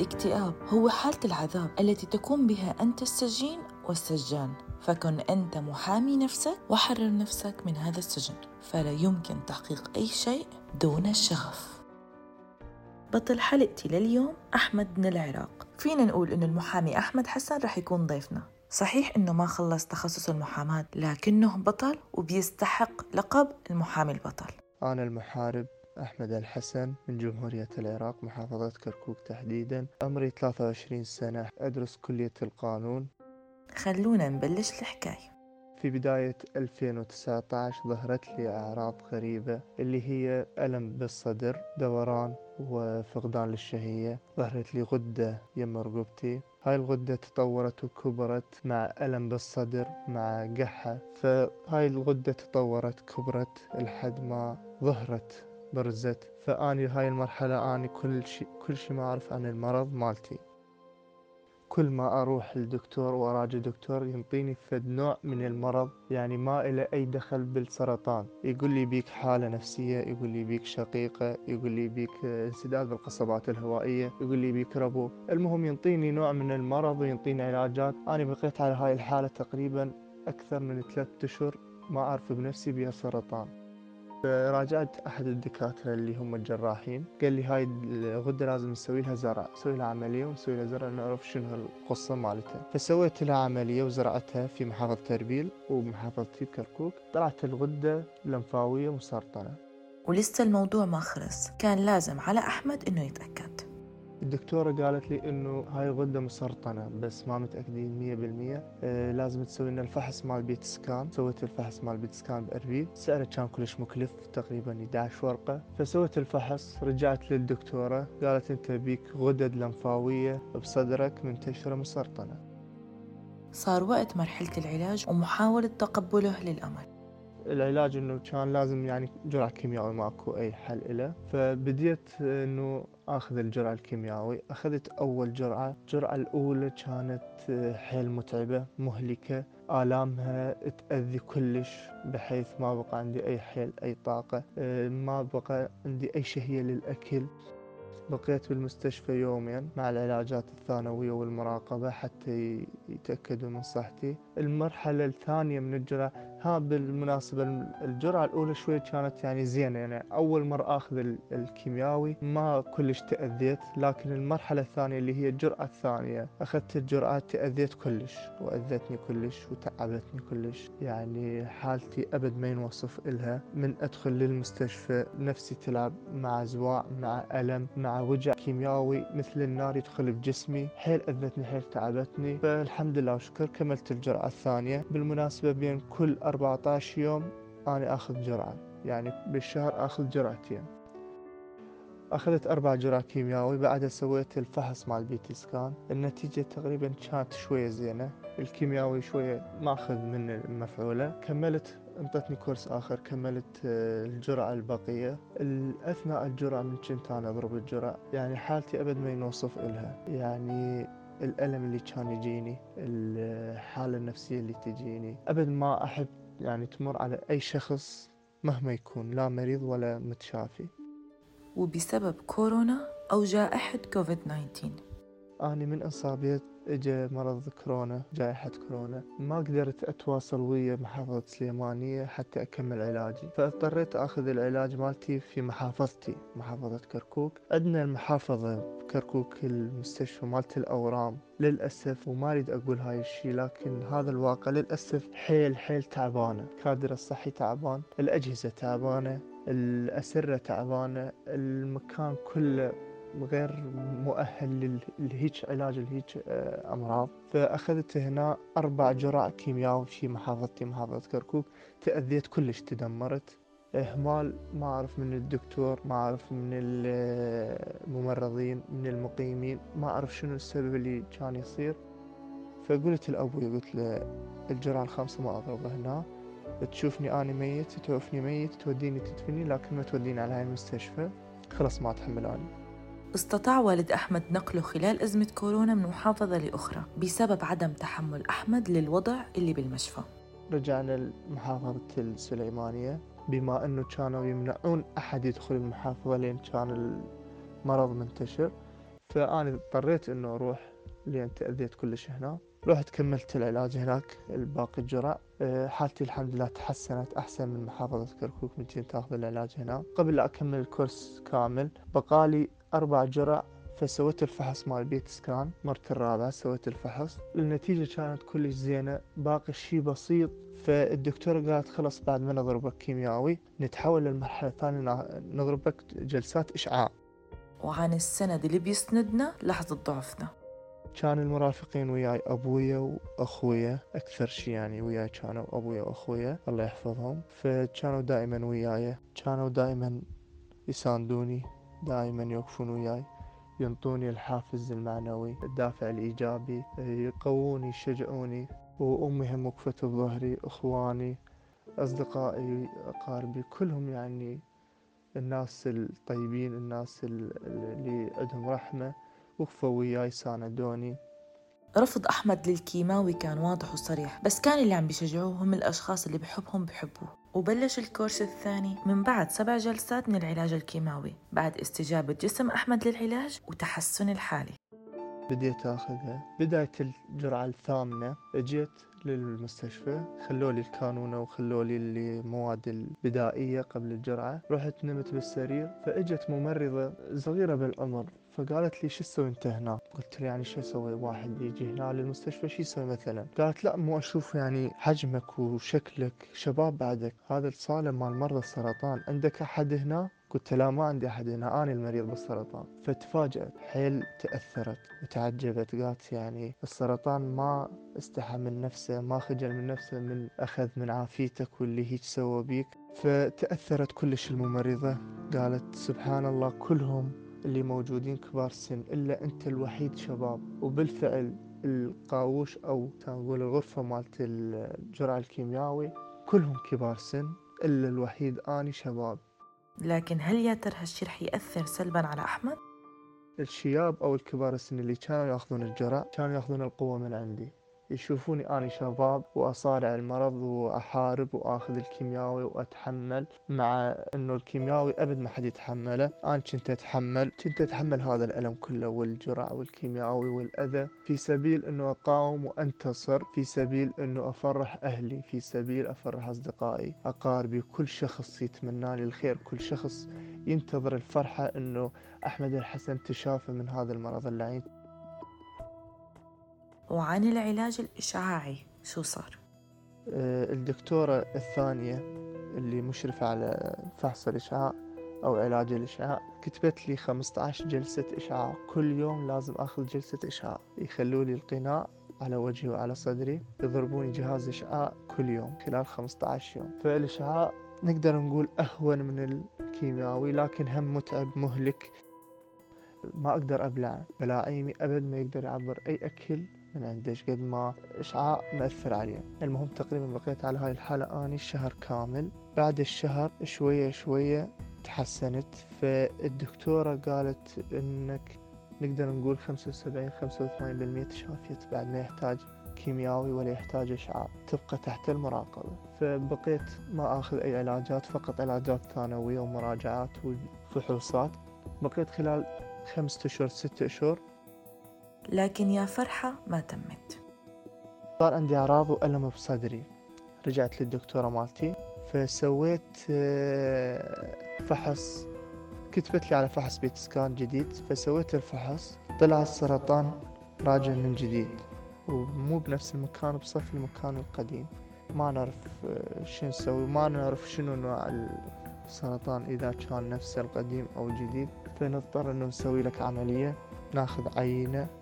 الاكتئاب هو حالة العذاب التي تكون بها أنت السجين والسجان. فكن أنت محامي نفسك وحرر نفسك من هذا السجن. فلا يمكن تحقيق أي شيء دون الشغف. بطل حلقتي لليوم أحمد من العراق. فينا نقول إنه المحامي أحمد حسن رح يكون ضيفنا. صحيح إنه ما خلص تخصص المحاماة لكنه بطل وبيستحق لقب المحامي البطل. أنا المحارب. أحمد الحسن من جمهورية العراق محافظة كركوك تحديدا عمري 23 سنة أدرس كلية القانون. خلونا نبلش الحكاية. في بداية 2019 ظهرت لي أعراض غريبة اللي هي ألم بالصدر دوران وفقدان للشهية. ظهرت لي غدة يم رقبتي هاي الغدة تطورت وكبرت مع ألم بالصدر مع قحة. فهاي الغدة تطورت كبرت لحد ما ظهرت برزت فأني هاي المرحلة أني كل شيء كل شيء ما أعرف عن المرض مالتي. كل ما أروح للدكتور وأراجع دكتور ينطيني فد نوع من المرض يعني ما إلى أي دخل بالسرطان. يقول لي بيك حالة نفسية يقول لي بيك شقيقة يقول لي بيك انسداد بالقصبات الهوائية يقول لي بيك ربو. المهم ينطيني نوع من المرض وينطيني علاجات. أنا بقيت على هاي الحالة تقريبا أكثر من ثلاثة أشهر ما أعرف بنفسي بيها سرطان. راجعت أحد الدكاترة اللي هم الجراحين. قال لي هاي الغدة لازم نسوي لها زرع. نسوي لها عملية ونسوي لها زرع نعرف شنو القصة مالتها. فسويت لها عملية وزرعتها في محافظة أربيل ومحافظة كركوك. طلعت الغدة لمفاوية مسرطنه ولسه الموضوع ما خلص. كان لازم على أحمد إنه يتأكد. الدكتورة قالت لي إنه هاي الغدة مسرطنة بس ما متأكدين مية بالمية. آه لازم تسوي لنا الفحص مال PET scan. سويت الفحص مال PET scan بأربيل سعره كان كلش مكلف تقريبا 11 ورقة. فسويت الفحص رجعت للدكتورة. قالت أنت بيك غدد لمفاوية بصدرك منتشرة مسرطنة. صار وقت مرحلة العلاج ومحاولة تقبله للأمر العلاج إنه كان لازم يعني جرعة كيميائي ماكو أي حل له فبديت إنه آخذ الجرعة الكيميائي أخذت أول جرعة. الجرعة الأولى كانت حيل متعبة مهلكة. آلامها تأذي كلش بحيث ما بقى عندي أي حيل أي طاقة ما بقى عندي أي شهية للأكل. بقيت بالمستشفى يومين مع العلاجات الثانوية والمراقبة حتى يتأكدوا من صحتي. المرحلة الثانية من الجرعة ها بالمناسبة الجرعة الأولى شوي كانت يعني زينة يعني أول مرة أخذ الكيمياوي ما كلش تأذيت لكن المرحلة الثانية اللي هي الجرعة الثانية أخذت الجرعة تأذيت كلش وأذتني كلش وتعبتني كلش يعني حالتي أبد ما ينوصف إلها من أدخل للمستشفى نفسي تلعب مع زواع مع ألم مع وجع كيمياوي مثل النار يدخل بجسمي حيل أذتني حيل تعبتني فالحمد لله وشكر كملت الجرعة الثانية. بالمناسبة بين كل 14 يوم أنا أخذ جرعة. يعني بالشهر أخذ جرعتين. أخذت أربع جرعة كيميائي بعدها سويت الفحص مع البيتي سكان. النتيجة تقريبا كانت شوية زينة. الكيميائي شوية ماخذ من المفعولة. كملت أنطتني كورس آخر كملت آه، الجرعة البقية. أثناء الجرعة من كنت أنا أضرب الجرعة. يعني حالتي أبد ما ينوصف إلها. يعني الألم اللي كان يجيني الحالة النفسية اللي تجيني. أبد ما أحب يعني تمر على أي شخص مهما يكون لا مريض ولا متشافي. وبسبب كورونا أو جائحة كوفيد 19 أنا من إصابة اجى مرض كورونا جائحة كورونا. ما قدرت أتواصل ويا محافظة سليمانية حتى أكمل علاجي. فاضطريت آخذ العلاج مالتي في محافظتي محافظة كركوك. عندنا المحافظة كركوك المستشفى مالت الأورام. للأسف وما أريد أقول هاي الشي لكن هذا الواقع للأسف حيل حيل تعبانة. الكادر الصحي تعبان الأجهزة تعبانة الأسرة تعبانة المكان كله غير مؤهل لهيج علاج لهيج آه، أمراض. فأخذت هنا أربع جرع كيميائي في محافظتي محافظة كركوك. تأذيت كلش تدمرت. إهمال ما أعرف من الدكتور ما أعرف من الممرضين من المقيمين ما أعرف شنو السبب اللي كان يصير. فقلت لأبوي قلت له الجرعة الخامسة ما أضربها هنا. تشوفني أنا ميت توفني ميت توديني تدفني لكن ما توديني على هاي المستشفى. خلاص ما أتحمل أنا استطاع والد أحمد نقله خلال أزمة كورونا من محافظة لأخرى بسبب عدم تحمل أحمد للوضع اللي بالمشفى. رجعنا لمحافظة السليمانية. بما أنه كانوا يمنعون أحد يدخل المحافظة لأن كان المرض منتشر فأنا اضطريت إنه أروح لأن تأذيت كلش هنا. رحت كملت العلاج هناك الباقي الجرع أه، حالتي الحمد لله تحسنت أحسن من محافظة كركوك من جيت أخذ العلاج هنا. قبل لا أكمل الكورس كامل بقالي أربع جرع فسويت الفحص مال بيت سكان مرت الرابعة سويت الفحص. النتيجة كانت كلش زينة باقي شي بسيط. فالدكتورة قالت خلص بعد ما نضربك كيميائي نتحول للمرحلة الثانية نضربك جلسات إشعاع. وعن السند اللي بيسندنا لحظة ضعفنا. كان المرافقين وياي أبويا وأخويا أكثر شي يعني وياي كانوا أبويا وأخويا الله يحفظهم. فكانوا دائما وياي كانوا دائما يساندوني دائما يوقفون وياي ينطوني الحافز المعنوي الدافع الإيجابي يقووني يشجعوني وأمي هم وقفت بظهري إخواني أصدقائي أقاربي كلهم يعني الناس الطيبين الناس اللي عندهم رحمة. وقفوا وياي ساندوني رفض أحمد للكيماوي كان واضح وصريح بس كان اللي عم بيشجعوه هم الأشخاص اللي بحبهم بحبوه. وبلش الكورس الثاني من بعد سبع جلسات من العلاج الكيماوي بعد استجابة جسم أحمد للعلاج وتحسن الحالة بديت أخذها. بداية الجرعة الثامنة اجيت للمستشفى خلوا لي الكانونة وخلوا لي المواد البدائية قبل الجرعة. رحت نمت بالسرير فاجت ممرضة صغيرة بالعمر. فقالت لي شو تسوي انت هنا؟ قلت له يعني شو أسوي؟ واحد يجي هنا للمستشفى شو يسوي مثلا؟ قالت لا مو أشوف يعني حجمك وشكلك شباب بعدك. هذا الصالة مال مرضى السرطان. عندك أحد هنا؟ قلت لا ما عندي أحد هنا أنا المريض بالسرطان. فتفاجأت حيل تأثرت وتعجبت قالت يعني السرطان ما استحى من نفسه ما خجل من نفسه من أخذ من عافيتك واللي هيك سوى بيك. فتأثرت كلش الممرضة. قالت سبحان الله كلهم اللي موجودين كبار سن إلا أنت الوحيد شباب. وبالفعل القاووش أو نقول الغرفة مالت الجرعة الكيميائي كلهم كبار سن إلا الوحيد أني شباب. لكن هل يا ترى هالشي رح يأثر سلبا على أحمد؟ الشياب أو الكبار السن اللي كانوا يأخذون الجرعة كانوا يأخذون القوة من عندي. يشوفوني أنا شباب وأصارع المرض وأحارب وآخذ الكيمياوي وأتحمل مع إنه الكيمياوي أبد ما حد يتحمله. أنا كنت أتحمل كنت أتحمل هذا الألم كله والجرع والكيمياوي والأذى. في سبيل إنه أقاوم وأنتصر في سبيل إنه أفرح أهلي في سبيل أفرح أصدقائي. أقاربي كل شخص يتمنى لي الخير كل شخص ينتظر الفرحة إنه أحمد الحسن تشافى من هذا المرض اللعين. وعن العلاج الإشعاعي شو صار؟ آه، الدكتورة الثانية اللي مشرفة على فحص الإشعاع أو علاج الإشعاع كتبت لي 15 جلسة إشعاع. كل يوم لازم أخذ جلسة إشعاع. يخلوا لي القناع على وجهي وعلى صدري يضربوني جهاز إشعاع كل يوم خلال 15 يوم. فالإشعاع نقدر نقول أهون من الكيميائي لكن هم متعب مهلك. ما أقدر أبلع بلاعيمي أبد ما يقدر يعبر أي أكل من عندش قد ما إشعاع مأثر عليه. المهم تقريبا بقيت على هاي الحالة أني شهر كامل. بعد الشهر شوية شوية تحسنت فالدكتورة قالت إنك نقدر نقول خمسة وسبعين خمسة وثمانين تشافيت بعد ما يحتاج كيميائي ولا يحتاج إشعاع تبقى تحت المراقبة. فبقيت ما أخذ أي علاجات فقط علاجات ثانوية ومراجعات وفحوصات. بقيت خلال خمسة أشهر ستة أشهر لكن يا فرحة ما تمت. صار عندي أعراض وألم بصدري. رجعت للدكتورة مالتي. فسويت آه، فحص. كتبت لي على فحص بيت سكان جديد. فسويت الفحص. طلع السرطان راجع من جديد. ومو بنفس المكان بصف المكان القديم. ما نعرف آه، شو نسوي. ما نعرف شنو نوع السرطان. إذا كان نفسه القديم أو جديد. فنضطر إنه نسوي لك عملية. ناخذ عينة.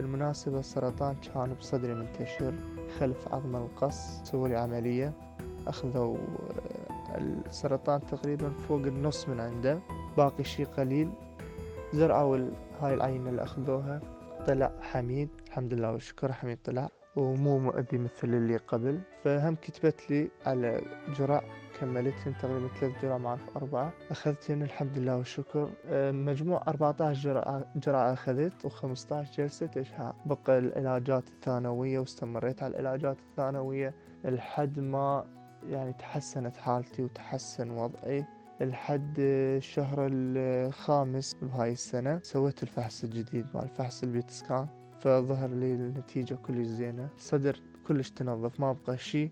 بالمناسبة السرطان كان بصدري منتشر خلف عظم القص سووا عملية. أخذوا آه، السرطان تقريبا فوق النص من عنده. باقي شي قليل. زرعوا هاي العينة اللي أخذوها. طلع حميد. الحمد لله والشكر حميد طلع. ومو مؤذي مثل اللي قبل. فهم كتبت لي على كملتهم تقريبا ثلاث جرعة ما أعرف أربعة أخذتهم الحمد لله والشكر. آه، مجموع 14 جرعة, جرعة أخذت و15 جلسة إشعاع بقى العلاجات الثانوية واستمريت على العلاجات الثانوية. لحد ما يعني تحسنت حالتي وتحسن وضعي. لحد الشهر الخامس بهاي السنة سويت الفحص الجديد مع الفحص البيت سكان. فظهر لي النتيجة كلش زينة. صدر كلش تنظف ما بقى شي.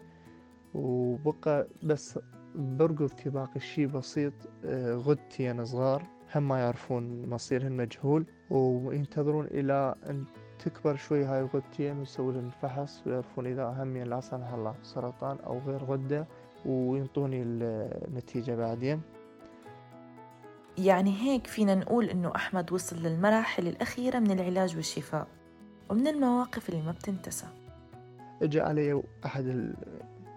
وبقى بس برقبتي باقي شي بسيط آه، غدتين صغار هم ما يعرفون مصيرهن مجهول وينتظرون إلى أن تكبر شوي هاي الغدتين ويسوون لهم الفحص ويعرفون إذا هم لا سمح الله سرطان أو غير غدة وينطوني النتيجة بعدين. يعني هيك فينا نقول إنه أحمد وصل للمراحل الأخيرة من العلاج والشفاء ومن المواقف اللي ما بتنتسى. اجى علي أحد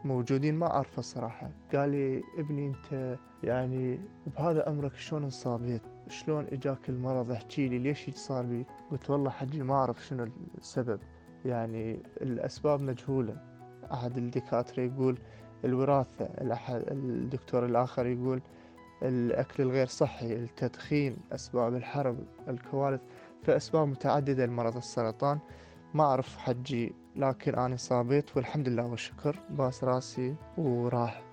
الموجودين ما أعرفه الصراحة. قال لي ابني أنت يعني بهذا عمرك شلون انصابيت؟ شلون إجاك المرض؟ احكي لي ليش صار بي؟ قلت والله حجي ما أعرف شنو السبب. يعني الأسباب مجهولة. أحد الدكاترة يقول الوراثة الأحد الدكتور الآخر يقول الأكل الغير صحي التدخين أسباب الحرب الكوارث. فأسباب متعددة لمرض السرطان. ما أعرف حجي لكن أنا صابيت والحمد لله والشكر. باس راسي وراح.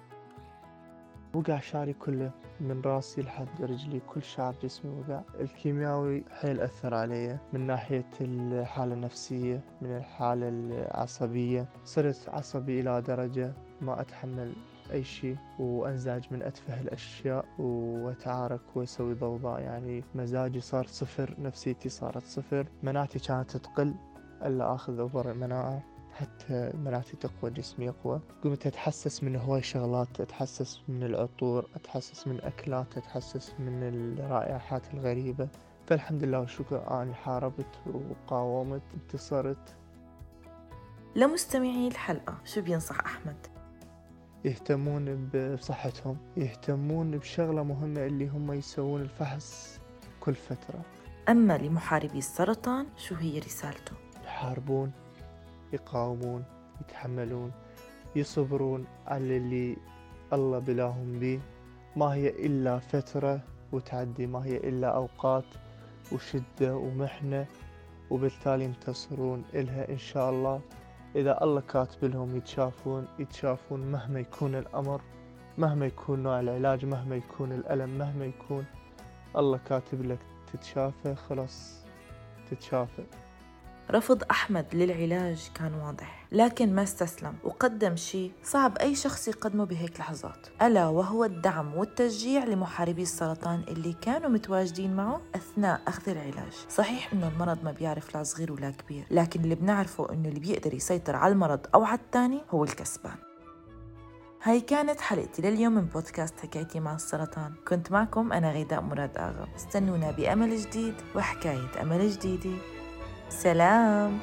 وقع شعري كله من راسي لحد رجلي. كل شعر جسمي وقع. الكيمياوي حيل أثر علي من ناحية الحالة النفسية من الحالة العصبية. صرت عصبي إلى درجة ما أتحمل أي شيء وأنزعج من أتفه الأشياء وأتعارك وأسوي ضوضاء. يعني مزاجي صار صفر نفسيتي صارت صفر. مناعتي كانت تقل. إلا أخذ أوبر المناعة حتى مناعتي تقوى جسمي يقوى قمت أتحسس من هواي شغلات أتحسس من العطور أتحسس من أكلات أتحسس من الرائحات الغريبة فالحمد لله والشكر أنا حاربت وقاومت انتصرت لمستمعي الحلقة شو بينصح أحمد؟ يهتمون بصحتهم يهتمون بشغلة مهمة اللي هم يسوون الفحص كل فترة أما لمحاربي السرطان شو هي رسالته؟ يحاربون يقاومون يتحملون يصبرون على اللي الله بلاهم به. ما هي إلا فترة وتعدي ما هي إلا أوقات وشدة ومحنة وبالتالي ينتصرون إلها إن شاء الله. إذا الله كاتب لهم يتشافون يتشافون مهما يكون الأمر مهما يكون نوع العلاج مهما يكون الألم مهما يكون الله كاتب لك تتشافى خلاص تتشافى. رفض أحمد للعلاج كان واضح لكن ما استسلم وقدم شيء صعب أي شخص يقدمه بهيك لحظات ألا وهو الدعم والتشجيع لمحاربي السرطان اللي كانوا متواجدين معه أثناء أخذ العلاج. صحيح أنه المرض ما بيعرف لا صغير ولا كبير لكن اللي بنعرفه أنه اللي بيقدر يسيطر على المرض أو على الثاني هو الكسبان. هاي كانت حلقتي لليوم من بودكاست حكايتي مع السرطان. كنت معكم أنا غيداء مراد آغا. استنونا بأمل جديد وحكاية أمل جديدة. سلام.